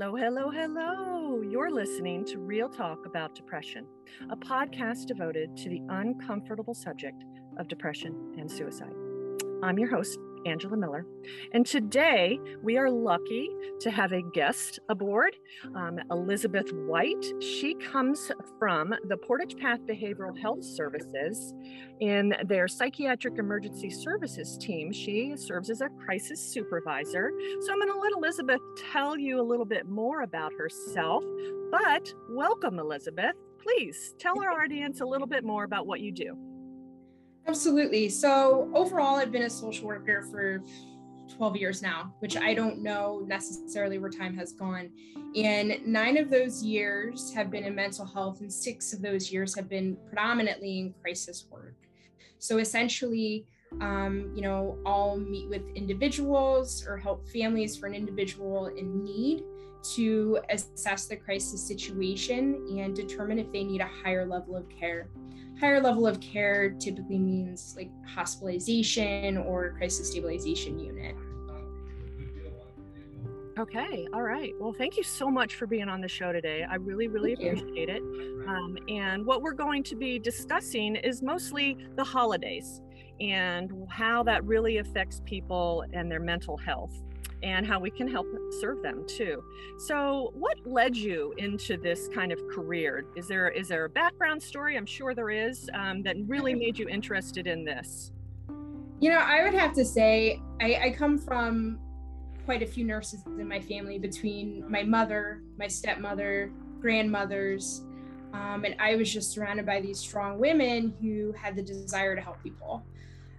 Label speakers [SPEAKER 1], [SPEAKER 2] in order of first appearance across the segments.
[SPEAKER 1] Hello, hello, hello. You're listening to Real Talk About Depression, a podcast devoted to the uncomfortable subject of depression and suicide. I'm your host, Angela Miller. And today we are lucky to have a guest aboard, um, Elizabeth White. She comes from the Portage Path Behavioral Health Services in their psychiatric emergency services team. She serves as a crisis supervisor. So I'm going to let Elizabeth tell you a little bit more about herself. But welcome, Elizabeth. Please tell our audience a little bit more about what you do.
[SPEAKER 2] Absolutely. So, overall, I've been a social worker for 12 years now, which I don't know necessarily where time has gone. And nine of those years have been in mental health, and six of those years have been predominantly in crisis work. So, essentially, um, you know, I'll meet with individuals or help families for an individual in need to assess the crisis situation and determine if they need a higher level of care higher level of care typically means like hospitalization or crisis stabilization unit.
[SPEAKER 1] Okay, all right. Well, thank you so much for being on the show today. I really, really thank appreciate you. it. Um, and what we're going to be discussing is mostly the holidays and how that really affects people and their mental health and how we can help serve them too. So, what led you into this kind of career? Is there is there a background story? I'm sure there is um, that really made you interested in this.
[SPEAKER 2] You know, I would have to say I, I come from quite a few nurses in my family between my mother, my stepmother, grandmothers. Um, and I was just surrounded by these strong women who had the desire to help people.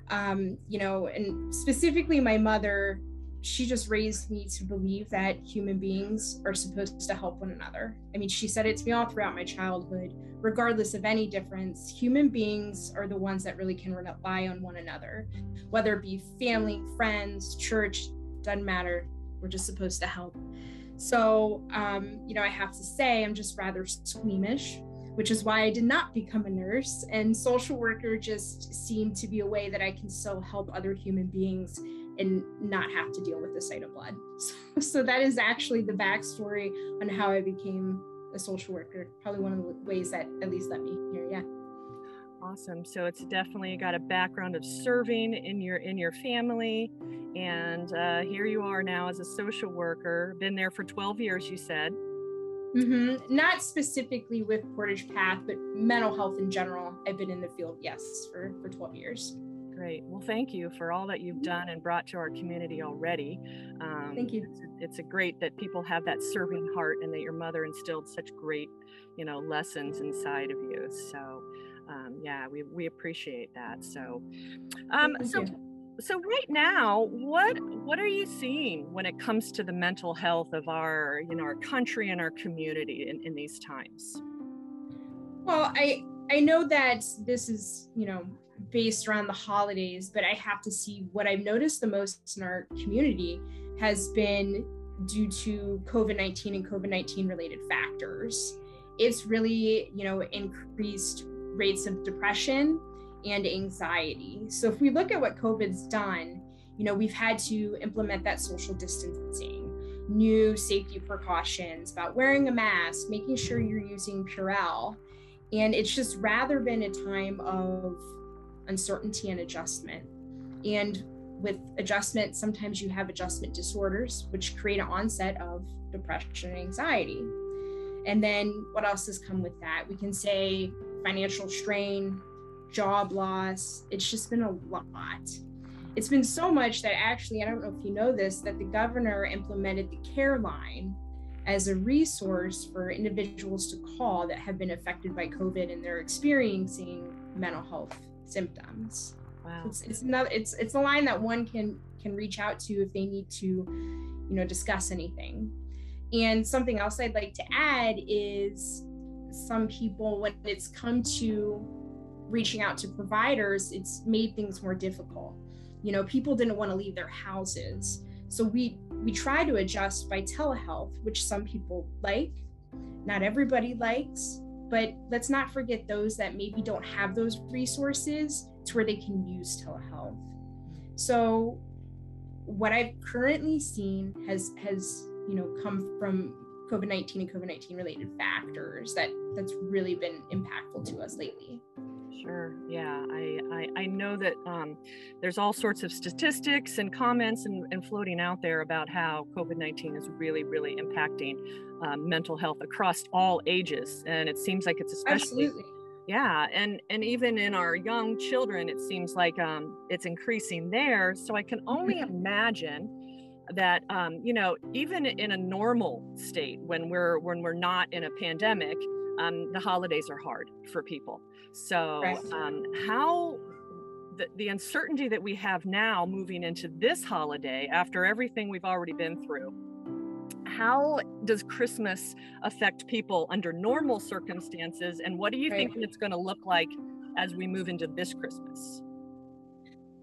[SPEAKER 2] Um, you know, and specifically my mother she just raised me to believe that human beings are supposed to help one another. I mean, she said it to me all throughout my childhood, regardless of any difference. Human beings are the ones that really can rely on one another, whether it be family, friends, church, doesn't matter. We're just supposed to help. So, um, you know, I have to say, I'm just rather squeamish, which is why I did not become a nurse. And social worker just seemed to be a way that I can still help other human beings and not have to deal with the sight of blood. So, so that is actually the backstory on how I became a social worker. Probably one of the ways that at least let me here. Yeah.
[SPEAKER 1] Awesome. So it's definitely got a background of serving in your in your family, and uh, here you are now as a social worker. Been there for 12 years, you said.
[SPEAKER 2] Mm-hmm. Not specifically with Portage Path, but mental health in general. I've been in the field, yes, for for 12 years.
[SPEAKER 1] Great. Well, thank you for all that you've done and brought to our community already.
[SPEAKER 2] Um, thank you.
[SPEAKER 1] It's, it's a great that people have that serving heart and that your mother instilled such great, you know, lessons inside of you. So, um, yeah, we, we appreciate that. So, um, so, so right now, what what are you seeing when it comes to the mental health of our, you know, our country and our community in, in these times?
[SPEAKER 2] Well, I I know that this is, you know, based around the holidays, but I have to see what I've noticed the most in our community has been due to COVID 19 and COVID 19 related factors. It's really, you know, increased rates of depression and anxiety. So if we look at what COVID's done, you know, we've had to implement that social distancing, new safety precautions about wearing a mask, making sure you're using Purell. And it's just rather been a time of uncertainty and adjustment. And with adjustment, sometimes you have adjustment disorders, which create an onset of depression and anxiety. And then what else has come with that? We can say financial strain, job loss. It's just been a lot. It's been so much that actually, I don't know if you know this, that the governor implemented the care line as a resource for individuals to call that have been affected by COVID and they're experiencing mental health symptoms. Wow. So it's, it's another it's it's a line that one can can reach out to if they need to, you know, discuss anything. And something else I'd like to add is some people when it's come to reaching out to providers, it's made things more difficult. You know, people didn't want to leave their houses. So we we try to adjust by telehealth, which some people like, not everybody likes, but let's not forget those that maybe don't have those resources to where they can use telehealth. So what I've currently seen has has you know come from COVID-19 and COVID-19 related factors that that's really been impactful to us lately.
[SPEAKER 1] Sure. Yeah. I, I, I know that um, there's all sorts of statistics and comments and, and floating out there about how COVID 19 is really, really impacting um, mental health across all ages. And it seems like it's especially.
[SPEAKER 2] Absolutely.
[SPEAKER 1] Yeah. And, and even in our young children, it seems like um, it's increasing there. So I can only
[SPEAKER 2] Mm-hmm.
[SPEAKER 1] imagine that um, you know even in a normal state when we're when we're not in a pandemic um, the holidays are hard for people so
[SPEAKER 2] Right.
[SPEAKER 1] um, how the, the uncertainty that we have now moving into this holiday after everything we've already been through how does christmas affect people under normal circumstances and what do you
[SPEAKER 2] Right.
[SPEAKER 1] think it's going to look like as we move into this christmas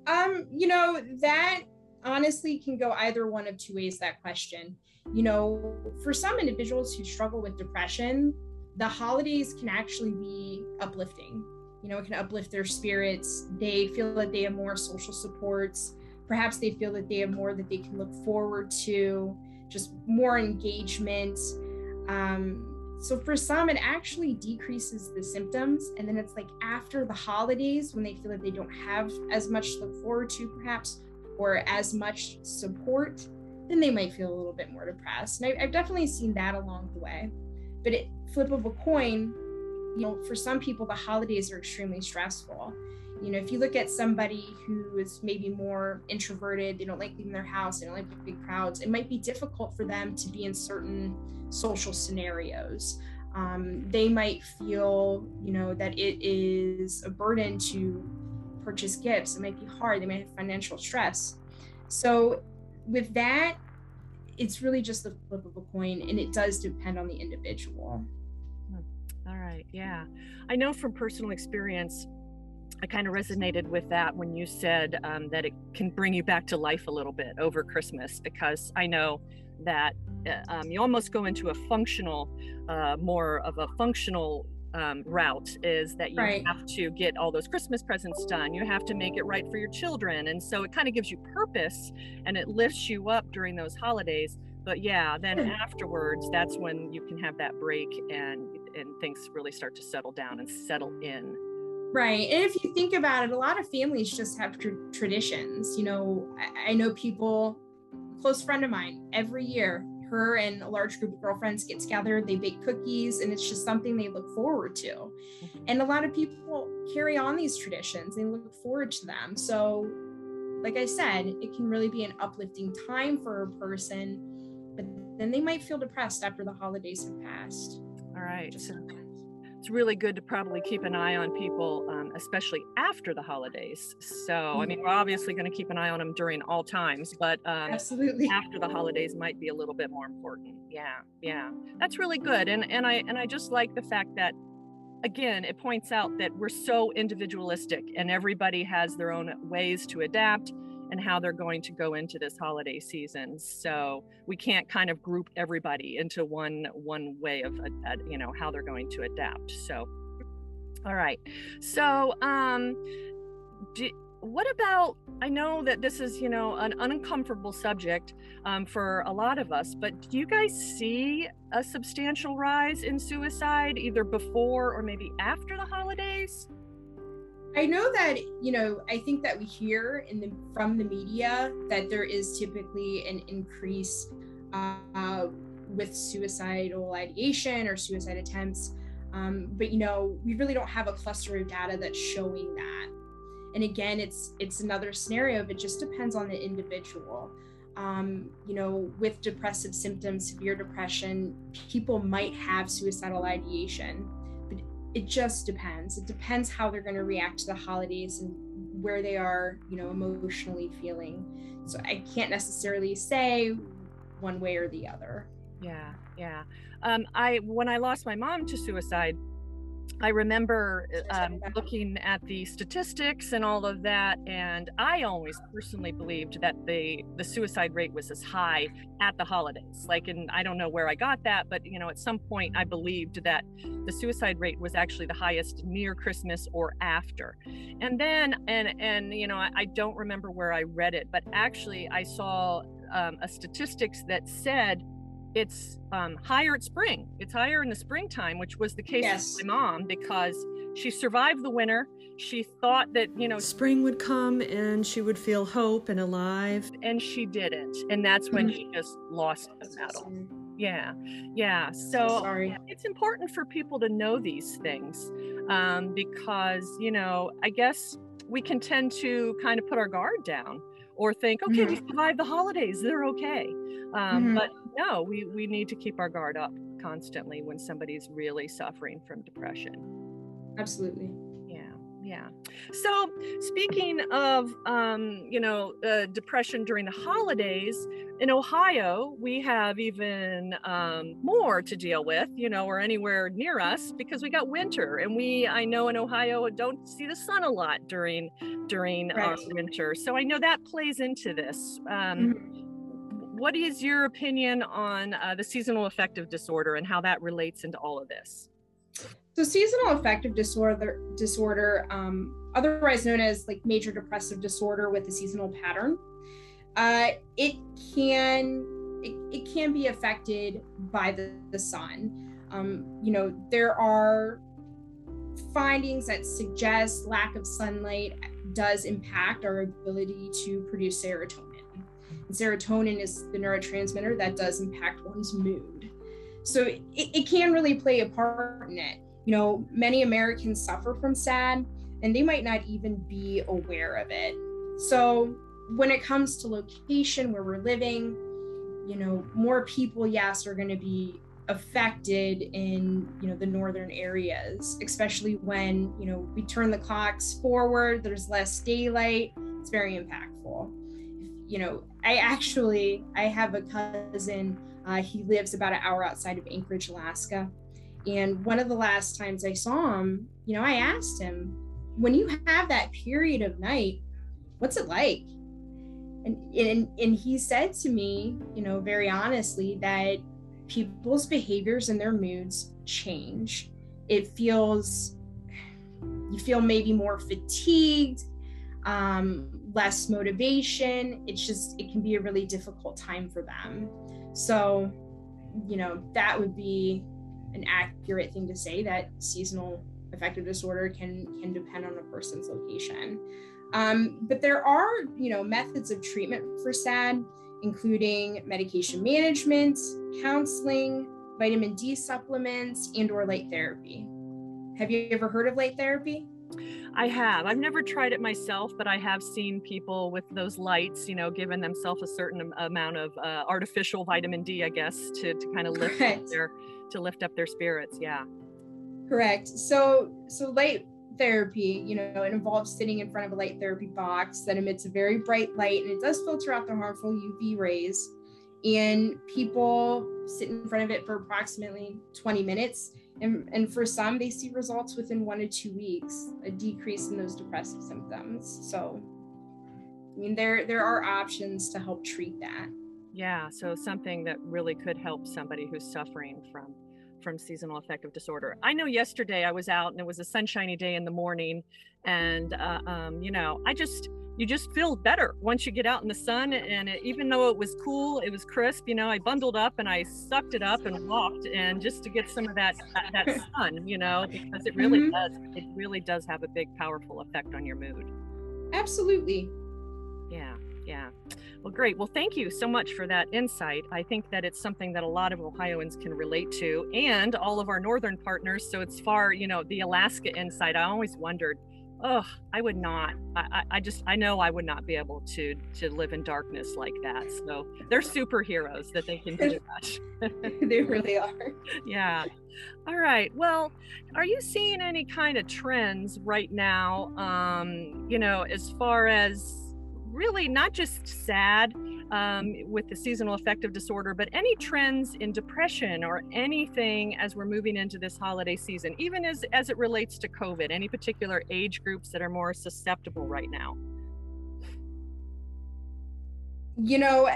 [SPEAKER 2] Um, you know, that honestly can go either one of two ways that question. You know, for some individuals who struggle with depression, the holidays can actually be uplifting. You know, it can uplift their spirits. They feel that they have more social supports. Perhaps they feel that they have more that they can look forward to, just more engagement. Um, so for some, it actually decreases the symptoms. And then it's like after the holidays, when they feel that they don't have as much to look forward to, perhaps, or as much support, then they might feel a little bit more depressed. And I, I've definitely seen that along the way. But it flip of a coin, you know, for some people, the holidays are extremely stressful. You know, if you look at somebody who is maybe more introverted, they don't like leaving their house, they don't like big crowds, it might be difficult for them to be in certain social scenarios. Um, they might feel, you know, that it is a burden to purchase gifts. It might be hard. They might have financial stress. So, with that, it's really just the flip of a coin, and it does depend on the individual.
[SPEAKER 1] All right. Yeah. I know from personal experience, I kind of resonated with that when you said um, that it can bring you back to life a little bit over Christmas, because I know that uh, um, you almost go into a functional, uh, more of a functional um, route is that you
[SPEAKER 2] Right.
[SPEAKER 1] have to get all those Christmas presents done. You have to make it right for your children. And so it kind of gives you purpose and it lifts you up during those holidays. But yeah, then
[SPEAKER 2] Hmm.
[SPEAKER 1] afterwards, that's when you can have that break and and things really start to settle down and settle in.
[SPEAKER 2] Right. And if you think about it, a lot of families just have tr- traditions. You know, I, I know people, close friend of mine, every year, her and a large group of girlfriends get together, they bake cookies, and it's just something they look forward to. And a lot of people carry on these traditions, they look forward to them. So, like I said, it can really be an uplifting time for a person, but then they might feel depressed after the holidays have passed.
[SPEAKER 1] All right.
[SPEAKER 2] Just.
[SPEAKER 1] It's really good to probably keep an eye on people, um, especially after the holidays. So, I mean, we're obviously going to keep an eye on them during all times, but um,
[SPEAKER 2] Absolutely.
[SPEAKER 1] after the holidays might be a little bit more important. Yeah, yeah, that's really good. And and I and I just like the fact that again it points out that we're so individualistic and everybody has their own ways to adapt and how they're going to go into this holiday season. So we can't kind of group everybody into one one way of uh, uh, you know how they're going to adapt. So all right. So um do, what about i know that this is you know an uncomfortable subject um, for a lot of us but do you guys see a substantial rise in suicide either before or maybe after the holidays
[SPEAKER 2] I know that you know. I think that we hear in the from the media that there is typically an increase uh, with suicidal ideation or suicide attempts, um, but you know we really don't have a cluster of data that's showing that. And again, it's it's another scenario. But it just depends on the individual. Um, you know, with depressive symptoms, severe depression, people might have suicidal ideation it just depends. It depends how they're going to react to the holidays and where they are, you know, emotionally feeling. So I can't necessarily say one way or the other.
[SPEAKER 1] yeah yeah um, i when i lost my mom to suicide I remember um, looking at the statistics and all of that, and I always personally believed that the the suicide rate was as high at the holidays. Like, and I don't know where I got that, but you know, at some point I believed that the suicide rate was actually the highest near Christmas or after. And then, and and you know, I, I don't remember where I read it, but actually I saw um, a statistics that said it's um, higher at spring. It's higher in the springtime, which was the case yes. with my mom because she survived the winter. She thought that, you know,
[SPEAKER 3] spring would come and she would feel hope and alive.
[SPEAKER 1] And she didn't. And that's when mm-hmm. she just lost the battle. Yeah. Yeah. So, so sorry. it's important for people to know these things um, because, you know, I guess we can tend to kind of put our guard down or think, okay, mm-hmm. we survived the holidays, they're okay. Um, mm-hmm. But no, we, we need to keep our guard up constantly when somebody's really suffering from depression.
[SPEAKER 2] Absolutely.
[SPEAKER 1] Yeah. So speaking of, um, you know, uh, depression during the holidays, in Ohio, we have even um, more to deal with, you know, or anywhere near us because we got winter, and we, I know in Ohio, don't see the sun a lot during during right. winter. So I know that plays into this. Um, mm-hmm what is your opinion on uh, the seasonal affective disorder and how that relates into all of this?
[SPEAKER 2] So seasonal affective disorder, disorder, um, otherwise known as like major depressive disorder with a seasonal pattern, uh, it can it, it can be affected by the, the sun. Um, you know, there are findings that suggest lack of sunlight does impact our ability to produce serotonin. And serotonin is the neurotransmitter that does impact one's mood. So it, it can really play a part in it. You know, many Americans suffer from SAD and they might not even be aware of it. So when it comes to location where we're living, you know, more people, yes, are going to be affected in you know the northern areas especially when you know we turn the clocks forward there's less daylight it's very impactful you know i actually i have a cousin uh, he lives about an hour outside of anchorage alaska and one of the last times i saw him you know i asked him when you have that period of night what's it like and and, and he said to me you know very honestly that people's behaviors and their moods change it feels you feel maybe more fatigued um, less motivation. It's just, it can be a really difficult time for them. So, you know, that would be an accurate thing to say that seasonal affective disorder can can depend on a person's location. Um, but there are, you know, methods of treatment for SAD, including medication management, counseling, vitamin D supplements, and or light therapy. Have you ever heard of light therapy?
[SPEAKER 1] I have. I've never tried it myself, but I have seen people with those lights, you know, giving themselves a certain amount of uh, artificial vitamin D, I guess, to, to kind of lift up their to lift up their spirits. Yeah.
[SPEAKER 2] Correct. So so light therapy, you know, it involves sitting in front of a light therapy box that emits a very bright light and it does filter out the harmful UV rays. And people sit in front of it for approximately 20 minutes and, and for some, they see results within one to two weeks, a decrease in those depressive symptoms. So, I mean, there there are options to help treat that.
[SPEAKER 1] Yeah, so something that really could help somebody who's suffering from from seasonal affective disorder. I know yesterday I was out and it was a sunshiny day in the morning, and uh, um, you know, I just you just feel better once you get out in the sun. And it, even though it was cool, it was crisp. You know, I bundled up and I sucked it up and walked, and just to get some of that that, that sun, you know, because it really mm-hmm. does. It really does have a big, powerful effect on your mood.
[SPEAKER 2] Absolutely.
[SPEAKER 1] Yeah. Yeah. Well, great. Well, thank you so much for that insight. I think that it's something that a lot of Ohioans can relate to and all of our northern partners. So it's far, you know, the Alaska insight. I always wondered, oh i would not. I, I just i know i would not be able to to live in darkness like that so they're superheroes that they can do
[SPEAKER 2] that they really are.
[SPEAKER 1] Yeah. All right well are you seeing any kind of trends right now um you know as far as really not just sad um, with the seasonal affective disorder, but any trends in depression or anything as we're moving into this holiday season, even as, as it relates to COVID, any particular age groups that are more susceptible right now?
[SPEAKER 2] You know,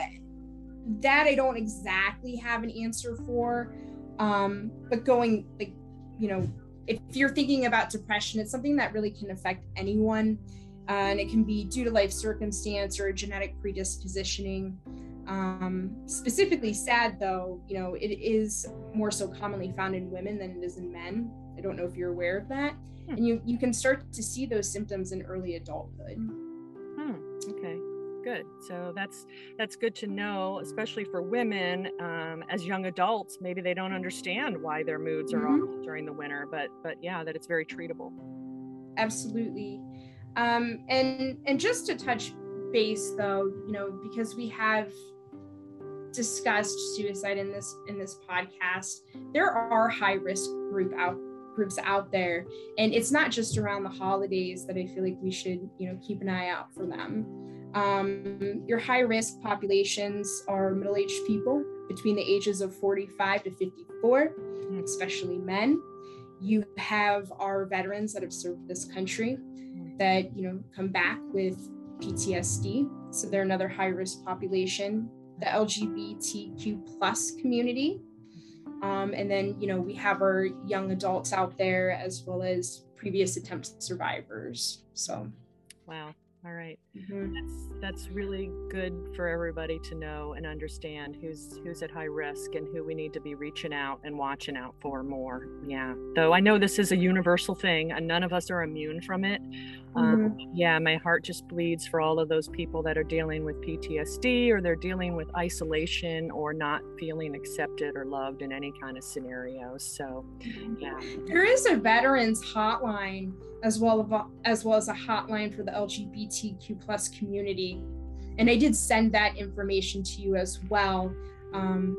[SPEAKER 2] that I don't exactly have an answer for. Um, but going like, you know, if you're thinking about depression, it's something that really can affect anyone and it can be due to life circumstance or genetic predispositioning. Um, specifically sad though, you know, it is more so commonly found in women than it is in men. I don't know if you're aware of that. Hmm. And you, you can start to see those symptoms in early adulthood.
[SPEAKER 1] Hmm. Okay good so that's that's good to know especially for women um, as young adults maybe they don't understand why their moods are mm-hmm. off during the winter but but yeah that it's very treatable
[SPEAKER 2] absolutely um, and and just to touch base though you know because we have discussed suicide in this in this podcast there are high risk group out groups out there and it's not just around the holidays that i feel like we should you know keep an eye out for them um, your high risk populations are middle aged people between the ages of 45 to 54, hmm. especially men. You have our veterans that have served this country. That you know come back with PTSD, so they're another high risk population. The LGBTQ plus community, um, and then you know we have our young adults out there as well as previous attempt survivors. So,
[SPEAKER 1] wow, all right. mm-hmm. That's that's really good for everybody to know and understand who's who's at high risk and who we need to be reaching out and watching out for more. Yeah. Though I know this is a universal thing and none of us are immune from it. Um, mm-hmm. yeah, my heart just bleeds for all of those people that are dealing with PTSD or they're dealing with isolation or not feeling accepted or loved in any kind of scenario. So, mm-hmm. yeah.
[SPEAKER 2] There is a veterans hotline as well as well as a hotline for the LGBTQ plus community, and I did send that information to you as well, um,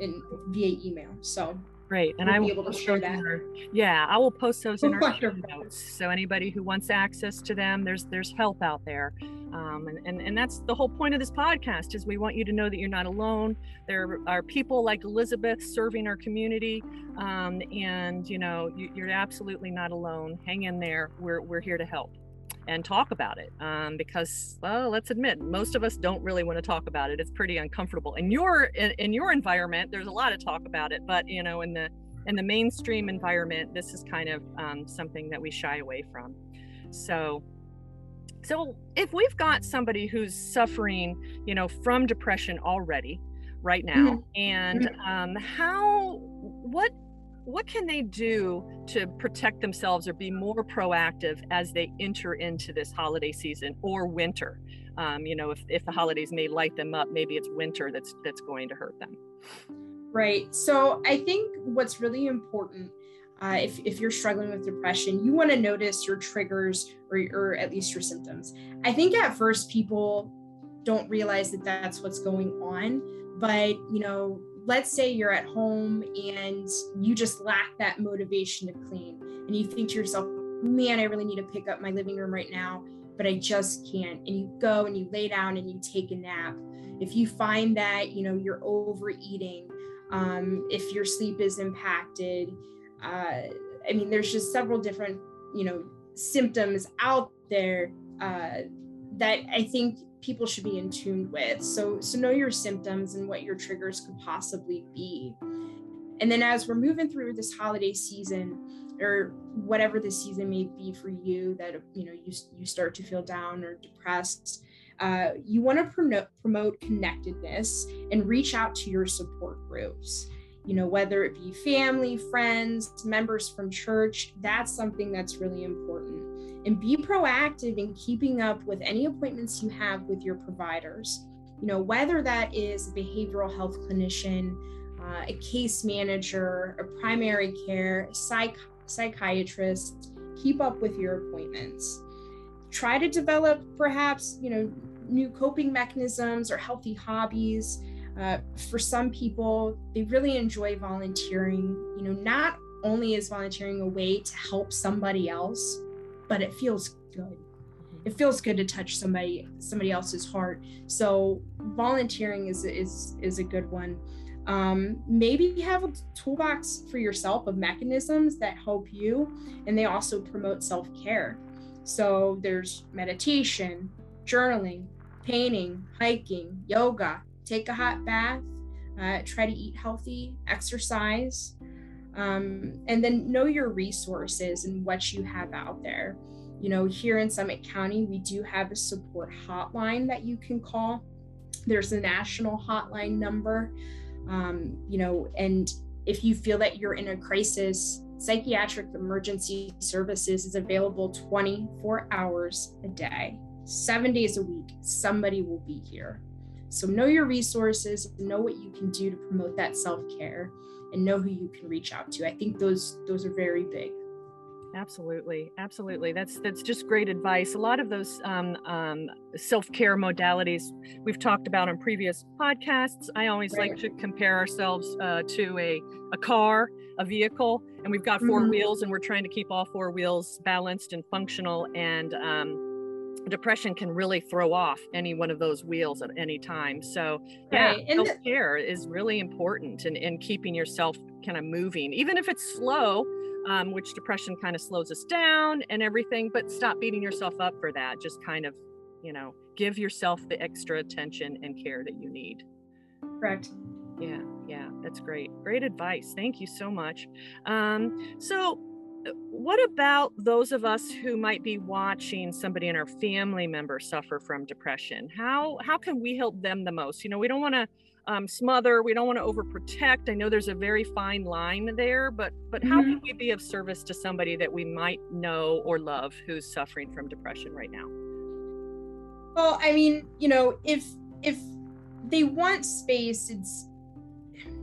[SPEAKER 2] in via email. So
[SPEAKER 1] Great. And we'll I will be able to share that. Our, yeah, I will post those in our notes. So anybody who wants access to them, there's there's help out there. Um, and, and, and that's the whole point of this podcast is we want you to know that you're not alone. There are people like Elizabeth serving our community. Um, and you know, you, you're absolutely not alone. Hang in there. We're, we're here to help and talk about it um, because well let's admit most of us don't really want to talk about it it's pretty uncomfortable in your in, in your environment there's a lot of talk about it but you know in the in the mainstream environment this is kind of um, something that we shy away from so so if we've got somebody who's suffering you know from depression already right now mm-hmm. and mm-hmm. um, how what what can they do to protect themselves or be more proactive as they enter into this holiday season or winter? Um, you know if, if the holidays may light them up maybe it's winter that's that's going to hurt them.
[SPEAKER 2] Right. So i think what's really important uh, if, if you're struggling with depression you want to notice your triggers or, or at least your symptoms. I think at first people don't realize that that's what's going on but you know let's say you're at home and you just lack that motivation to clean and you think to yourself man i really need to pick up my living room right now but i just can't. And you go and you lay down and you take a nap. If you find that you know you're overeating um, if your sleep is impacted uh, i mean there's just several different you know symptoms out there uh, that i think people should be in tune with. So, so know your symptoms and what your triggers could possibly be. And then as we're moving through this holiday season, or whatever the season may be for you, that you know you you start to feel down or depressed, uh, you want to promote promote connectedness and reach out to your support groups. You know, whether it be family, friends, members from church, that's something that's really important and be proactive in keeping up with any appointments you have with your providers. You know, whether that is a behavioral health clinician, uh, a case manager, a primary care, psych- psychiatrist, keep up with your appointments. Try to develop perhaps, you know, new coping mechanisms or healthy hobbies. Uh, for some people, they really enjoy volunteering. You know, not only is volunteering a way to help somebody else, but it feels good. Mm-hmm. it feels good to touch somebody somebody else's heart. So volunteering is is is a good one. Um, maybe have a toolbox for yourself of mechanisms that help you and they also promote self-care. So there's meditation journaling painting hiking yoga take a hot bath uh, try to eat healthy exercise um, and then know your resources and what you have out there. You know, here in Summit County, we do have a support hotline that you can call. there's a national hotline number, um, you know, and if you feel that you're in a crisis, psychiatric emergency services is available 24 hours a day, seven days a week. Somebody will be here. So know your resources, know what you can do to promote that self-care, and know who you can reach out to. I think those those are very big.
[SPEAKER 1] Absolutely, absolutely. That's that's just great advice. A lot of those um, um, self-care modalities we've talked about on previous podcasts. I always right. like to compare ourselves uh, to a a car, a vehicle, and we've got 4 mm-hmm. wheels, and we're trying to keep all four wheels balanced and functional. And um, depression can really throw off any one of those wheels at any time. So yeah, right. self-care the- is really important in, in keeping yourself kind of moving, even if it's slow um, which depression kind of slows us down and everything. But stop beating yourself up for that. Just kind of, you know, give yourself the extra attention and care that you need.
[SPEAKER 2] Correct.
[SPEAKER 1] Yeah, yeah, that's great. Great advice. Thank you so much. Um, so, what about those of us who might be watching somebody in our family member suffer from depression? How how can we help them the most? You know, we don't want to um, smother. We don't want to overprotect. I know there's a very fine line there, but but how mm-hmm. can we be of service to somebody that we might know or love who's suffering from depression right now?
[SPEAKER 2] Well, I mean, you know, if if they want space, it's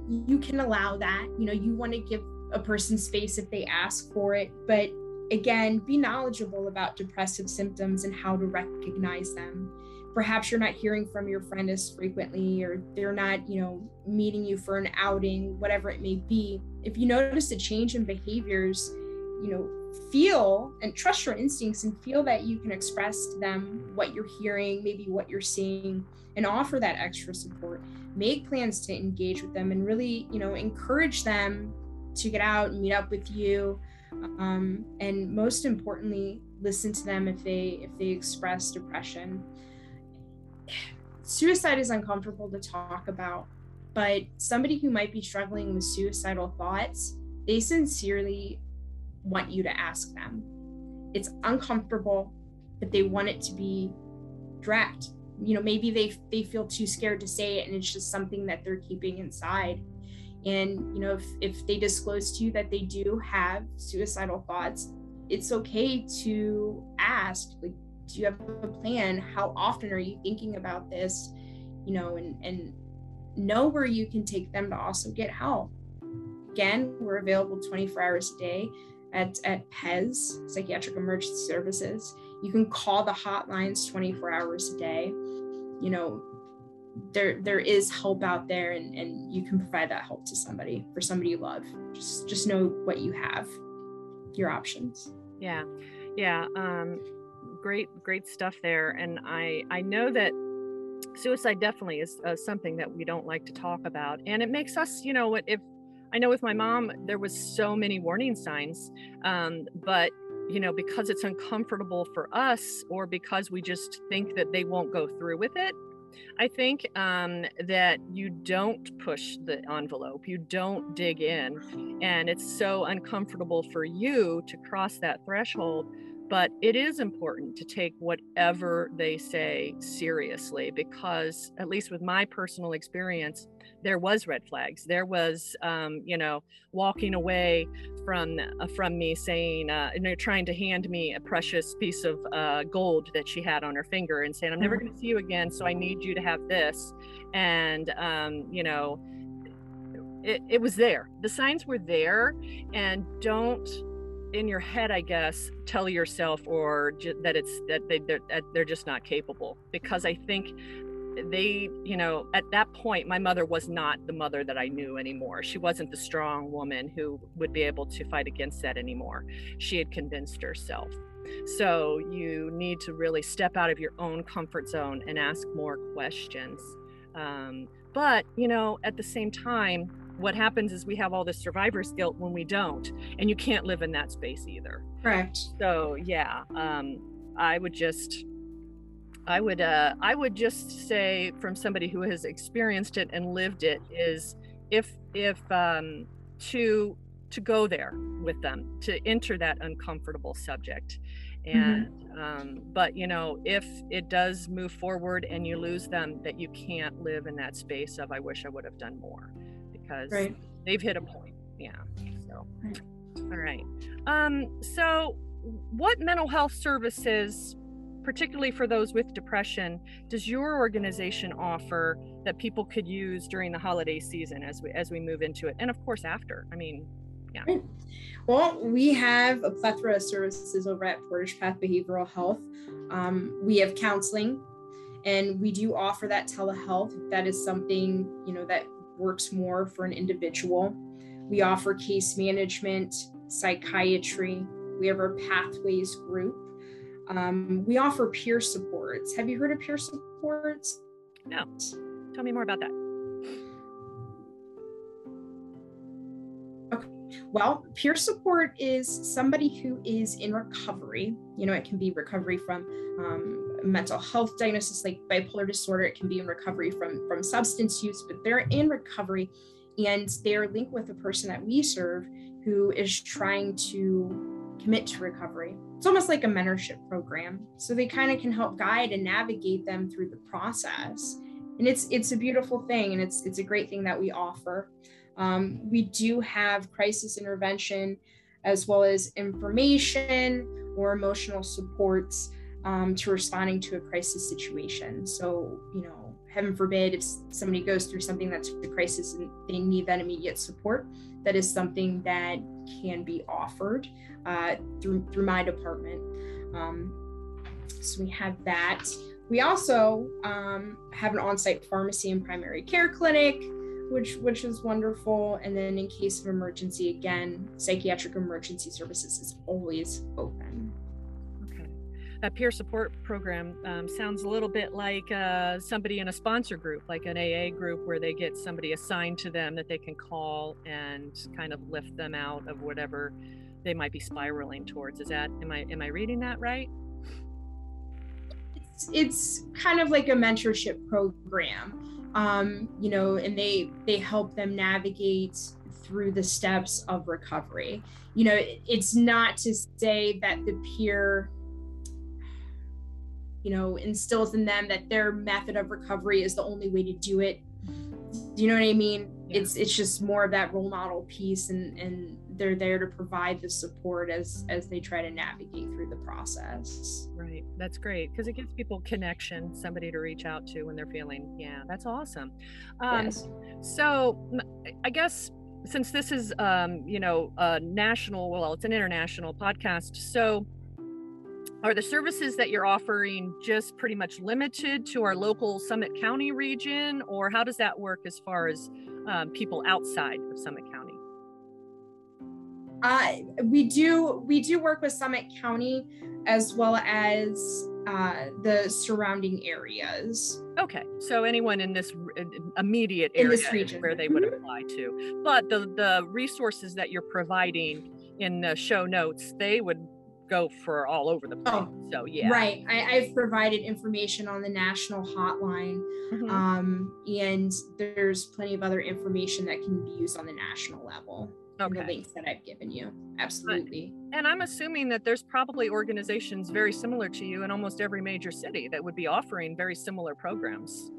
[SPEAKER 2] you can allow that. You know, you want to give a person's face if they ask for it, but again, be knowledgeable about depressive symptoms and how to recognize them. Perhaps you're not hearing from your friend as frequently or they're not you know meeting you for an outing whatever it may be. If you notice a change in behaviors you know feel and trust your instincts and feel that you can express to them what you're hearing maybe what you're seeing and offer that extra support. Make plans to engage with them and really you know encourage them to get out and meet up with you um, and most importantly listen to them if they if they express depression suicide is uncomfortable to talk about, but somebody who might be struggling with suicidal thoughts, they sincerely want you to ask them. It's uncomfortable, but they want it to be direct. You know, maybe they they feel too scared to say it and it's just something that they're keeping inside. And you know, if if they disclose to you that they do have suicidal thoughts, it's okay to ask like do you have a plan? How often are you thinking about this? You know and and know where you can take them to also get help. Again we're available 24 hours a day at at PES psychiatric emergency services. You can call the hotlines 24 hours a day. You know there there is help out there and and you can provide that help to somebody for somebody you love. Just just know what you have your options.
[SPEAKER 1] Yeah yeah um great great stuff there. And i i know that suicide definitely is uh, something that we don't like to talk about. And it makes us you know what if i know with my mom there was so many warning signs um, but you know because it's uncomfortable for us or because we just think that they won't go through with it I think um, that you don't push the envelope, you don't dig in, and it's so uncomfortable for you to cross that threshold but it is important to take whatever they say seriously because at least with my personal experience there was red flags. There was um, you know walking away from uh, from me saying uh, and they're trying to hand me a precious piece of uh, gold that she had on her finger and saying i'm never mm. going to see you again so i need you to have this. And um, you know it, it was there. The signs were there and don't in your head i guess tell yourself or ju- that it's that they they're, they're just not capable because i think they you know at that point my mother was not the mother that i knew anymore. She wasn't the strong woman who would be able to fight against that anymore. She had convinced herself. So you need to really step out of your own comfort zone and ask more questions. Um, but you know at the same time what happens is we have all this survivor's guilt when we don't and you can't live in that space either.
[SPEAKER 2] Correct.
[SPEAKER 1] So yeah um i would just i would uh i would just say from somebody who has experienced it and lived it is if if um to to go there with them to enter that uncomfortable subject. And mm-hmm. um, but you know if it does move forward and you lose them that you can't live in that space of i wish i would have done more because right. they've hit a point. Yeah so. Right. all right. Um so what mental health services particularly for those with depression does your organization offer that people could use during the holiday season as we as we move into it and of course after? I mean yeah.
[SPEAKER 2] Well we have a plethora of services over at portage path behavioral health. Um, we have counseling and we do offer that telehealth. If that is something you know that works more for an individual. We offer case management psychiatry. We have our pathways group. Um, we offer peer supports. Have you heard of peer supports?
[SPEAKER 1] No. Tell me more about that.
[SPEAKER 2] Well, peer support is somebody who is in recovery. You know, it can be recovery from um, mental health diagnosis like bipolar disorder. It can be in recovery from from substance use, but they're in recovery, and they're linked with a person that we serve who is trying to commit to recovery. It's almost like a mentorship program. So they kind of can help guide and navigate them through the process. And it's it's a beautiful thing and it's it's a great thing that we offer. Um, we do have crisis intervention as well as information or emotional supports um, to responding to a crisis situation. So, you know, heaven forbid if somebody goes through something that's a crisis and they need that immediate support, that is something that can be offered uh, through through my department. Um, so we have that. We also um, have an on-site pharmacy and primary care clinic which which is wonderful. And then in case of emergency, again, psychiatric emergency services is always open.
[SPEAKER 1] That peer support program um, sounds a little bit like uh, somebody in a sponsor group, like an AA group, where they get somebody assigned to them that they can call and kind of lift them out of whatever they might be spiraling towards. Is that am I am I reading that right?
[SPEAKER 2] It's, it's kind of like a mentorship program um, you know, and they they help them navigate through the steps of recovery. You know, it's not to say that the peer you know instills in them that their method of recovery is the only way to do it. Do you know what i mean? Yeah. it's it's just more of that role model piece and and they're there to provide the support as as they try to navigate through the process.
[SPEAKER 1] Right. That's great because it gives people connection somebody to reach out to when they're feeling yeah that's awesome. Um, yes. so i guess since this is um, you know a national well it's an international podcast so are the services that you're offering just pretty much limited to our local summit county region or how does that work as far as um, people outside of summit county
[SPEAKER 2] uh, we do we do work with Summit County as well as uh, the surrounding areas.
[SPEAKER 1] Okay, so anyone in this immediate area in this region where they would mm-hmm. apply to, but the the resources that you're providing in the show notes, they would go for all over the place. Oh, so yeah,
[SPEAKER 2] right. I, have provided information on the national hotline, mm-hmm. um, and there's plenty of other information that can be used on the national level okay. the links that I've given you. Absolutely.
[SPEAKER 1] And I'm assuming that there's probably organizations very similar to you in almost every major city that would be offering very similar programs.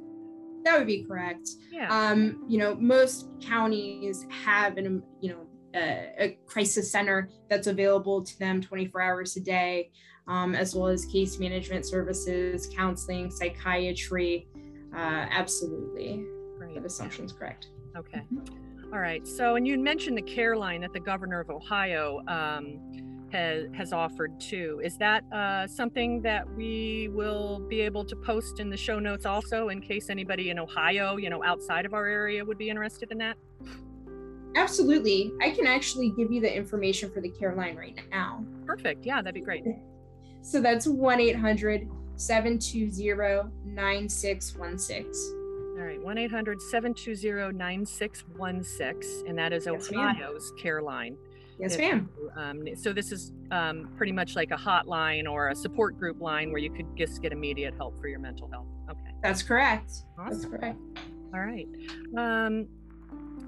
[SPEAKER 2] That would be correct. Yeah. Um, you know, most counties have an, you know, a, a crisis center that's available to them 24 hours a day, um, as well as case management services, counseling, psychiatry. Uh, absolutely. Great. That assumption's correct.
[SPEAKER 1] Okay. Mm-hmm. All right. So, and you mentioned the care line that the governor of Ohio um, has, has offered too. Is that uh, something that we will be able to post in the show notes also in case anybody in Ohio, you know, outside of our area would be interested in that?
[SPEAKER 2] Absolutely. I can actually give you the information for the care line right now.
[SPEAKER 1] Perfect. Yeah, that'd be great.
[SPEAKER 2] So that's 1 800 720 9616.
[SPEAKER 1] All right, 1 800 720 9616, and that is yes, Ohio's ma'am. care line.
[SPEAKER 2] Yes, ma'am.
[SPEAKER 1] Um, so this is um, pretty much like a hotline or a support group line where you could just get immediate help for your mental health. Okay.
[SPEAKER 2] That's correct. Awesome. That's correct.
[SPEAKER 1] All right. Um,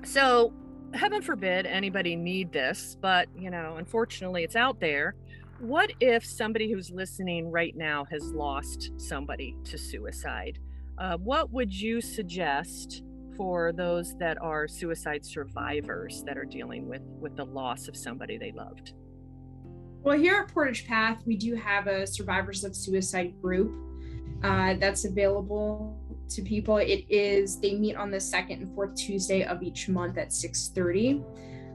[SPEAKER 1] so heaven forbid anybody need this, but you know, unfortunately, it's out there what if somebody who's listening right now has lost somebody to suicide? Uh, what would you suggest for those that are suicide survivors that are dealing with with the loss of somebody they loved?
[SPEAKER 2] Well, here at Portage Path, we do have a survivors of suicide group uh, that's available to people. It is they meet on the second and fourth Tuesday of each month at 6:30.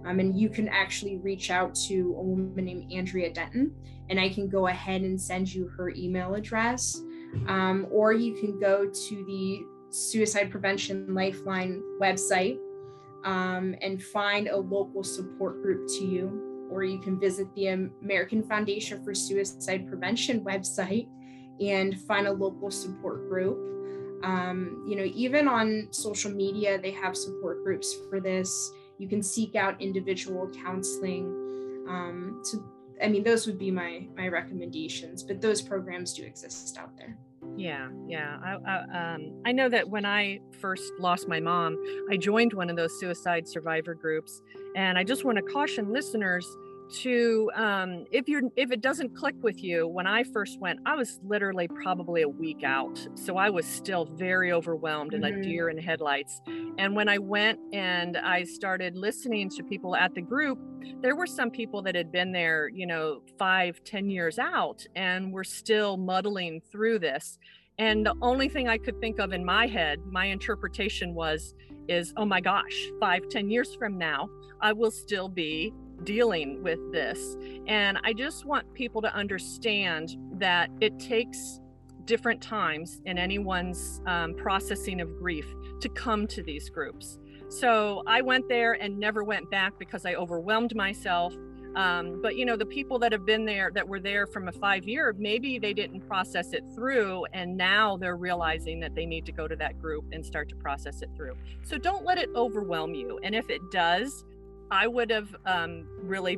[SPEAKER 2] Um, and you can actually reach out to a woman named Andrea Denton, and I can go ahead and send you her email address. Um, or you can go to the Suicide Prevention Lifeline website um, and find a local support group to you. Or you can visit the American Foundation for Suicide Prevention website and find a local support group. Um, you know, even on social media, they have support groups for this. You can seek out individual counseling um, so i mean those would be my my recommendations but those programs do exist out there.
[SPEAKER 1] Yeah yeah I, I, um, I know that when i first lost my mom i joined one of those suicide survivor groups and i just want to caution listeners to um, if you're if it doesn't click with you when i first went i was literally probably a week out so i was still very overwhelmed and mm-hmm. a deer in headlights and when i went and i started listening to people at the group there were some people that had been there you know five ten years out and were still muddling through this and the only thing i could think of in my head my interpretation was is oh my gosh five ten years from now i will still be dealing with this. And I just want people to understand that it takes different times in anyone's um, processing of grief to come to these groups. So I went there and never went back because I overwhelmed myself. Um, but you know, the people that have been there, that were there from a five year, maybe they didn't process it through, and now they're realizing that they need to go to that group and start to process it through. So don't let it overwhelm you. And if it does, I would have um, really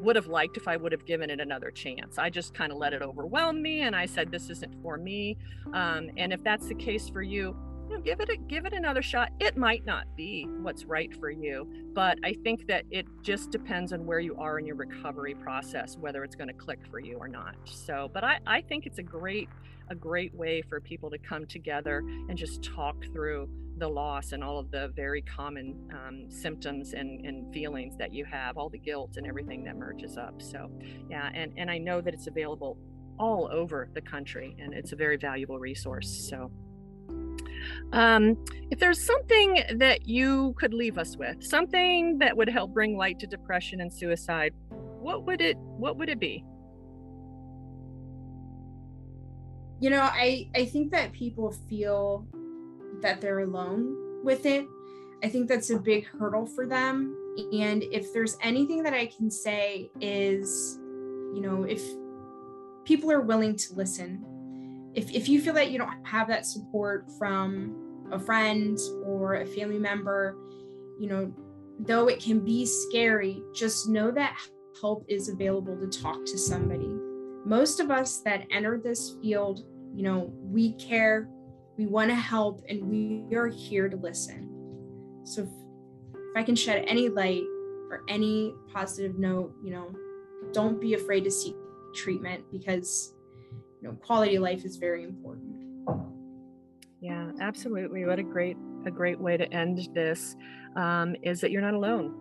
[SPEAKER 1] would have liked if I would have given it another chance. I just kind of let it overwhelm me, and I said this isn't for me. Um, and if that's the case for you, you know, give it a, give it another shot. It might not be what's right for you, but I think that it just depends on where you are in your recovery process, whether it's going to click for you or not. So, but I, I think it's a great a great way for people to come together and just talk through the loss and all of the very common um, symptoms and, and feelings that you have, all the guilt and everything that merges up. So, yeah, and, and I know that it's available all over the country and it's a very valuable resource. So, um, if there's something that you could leave us with, something that would help bring light to depression and suicide, what would it what would it be?
[SPEAKER 2] You know, I I think that people feel that they're alone with it. I think that's a big hurdle for them. And if there's anything that I can say is, you know, if people are willing to listen, if, if you feel that you don't have that support from a friend or a family member, you know, though it can be scary, just know that help is available to talk to somebody. Most of us that enter this field, you know, we care, we want to help and we are here to listen. So if, if I can shed any light or any positive note, you know, don't be afraid to seek treatment because you know quality of life is very important.
[SPEAKER 1] Yeah, absolutely. What a great a great way to end this um, is that you're not alone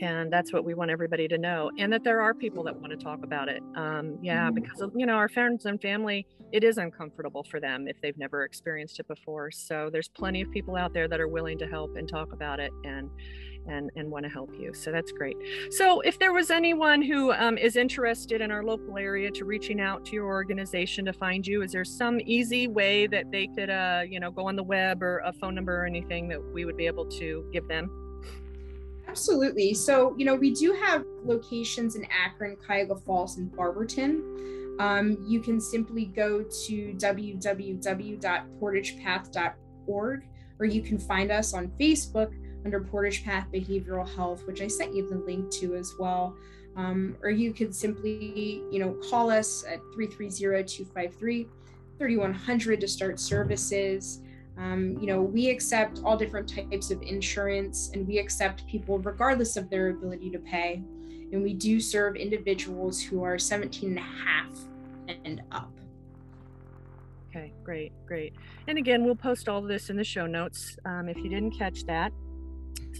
[SPEAKER 1] and that's what we want everybody to know and that there are people that want to talk about it um, yeah mm-hmm. because you know our friends and family it is uncomfortable for them if they've never experienced it before so there's plenty of people out there that are willing to help and talk about it and and and want to help you so that's great so if there was anyone who um, is interested in our local area to reaching out to your organization to find you is there some easy way that they could uh, you know go on the web or a phone number or anything that we would be able to give them
[SPEAKER 2] Absolutely. So, you know, we do have locations in Akron, Cuyahoga Falls, and Barberton. Um, you can simply go to www.portagepath.org or you can find us on Facebook under Portage Path Behavioral Health, which I sent you the link to as well. Um, or you could simply, you know, call us at 330-253-3100 to start services. Um, you know, we accept all different types of insurance and we accept people regardless of their ability to pay. and we do serve individuals who are 17 and a half and up.
[SPEAKER 1] Okay, great, great. And again, we'll post all of this in the show notes um, if you didn't catch that.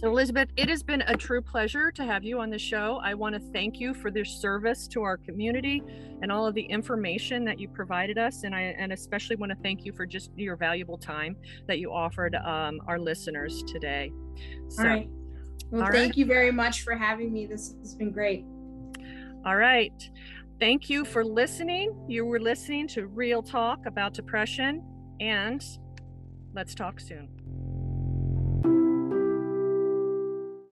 [SPEAKER 1] So, Elizabeth, it has been a true pleasure to have you on the show. I want to thank you for your service to our community and all of the information that you provided us. And I and especially want to thank you for just your valuable time that you offered um, our listeners today.
[SPEAKER 2] So, all right. Well, all thank right. you very much for having me. This has been great.
[SPEAKER 1] All right. Thank you for listening. You were listening to Real Talk about depression, and let's talk soon.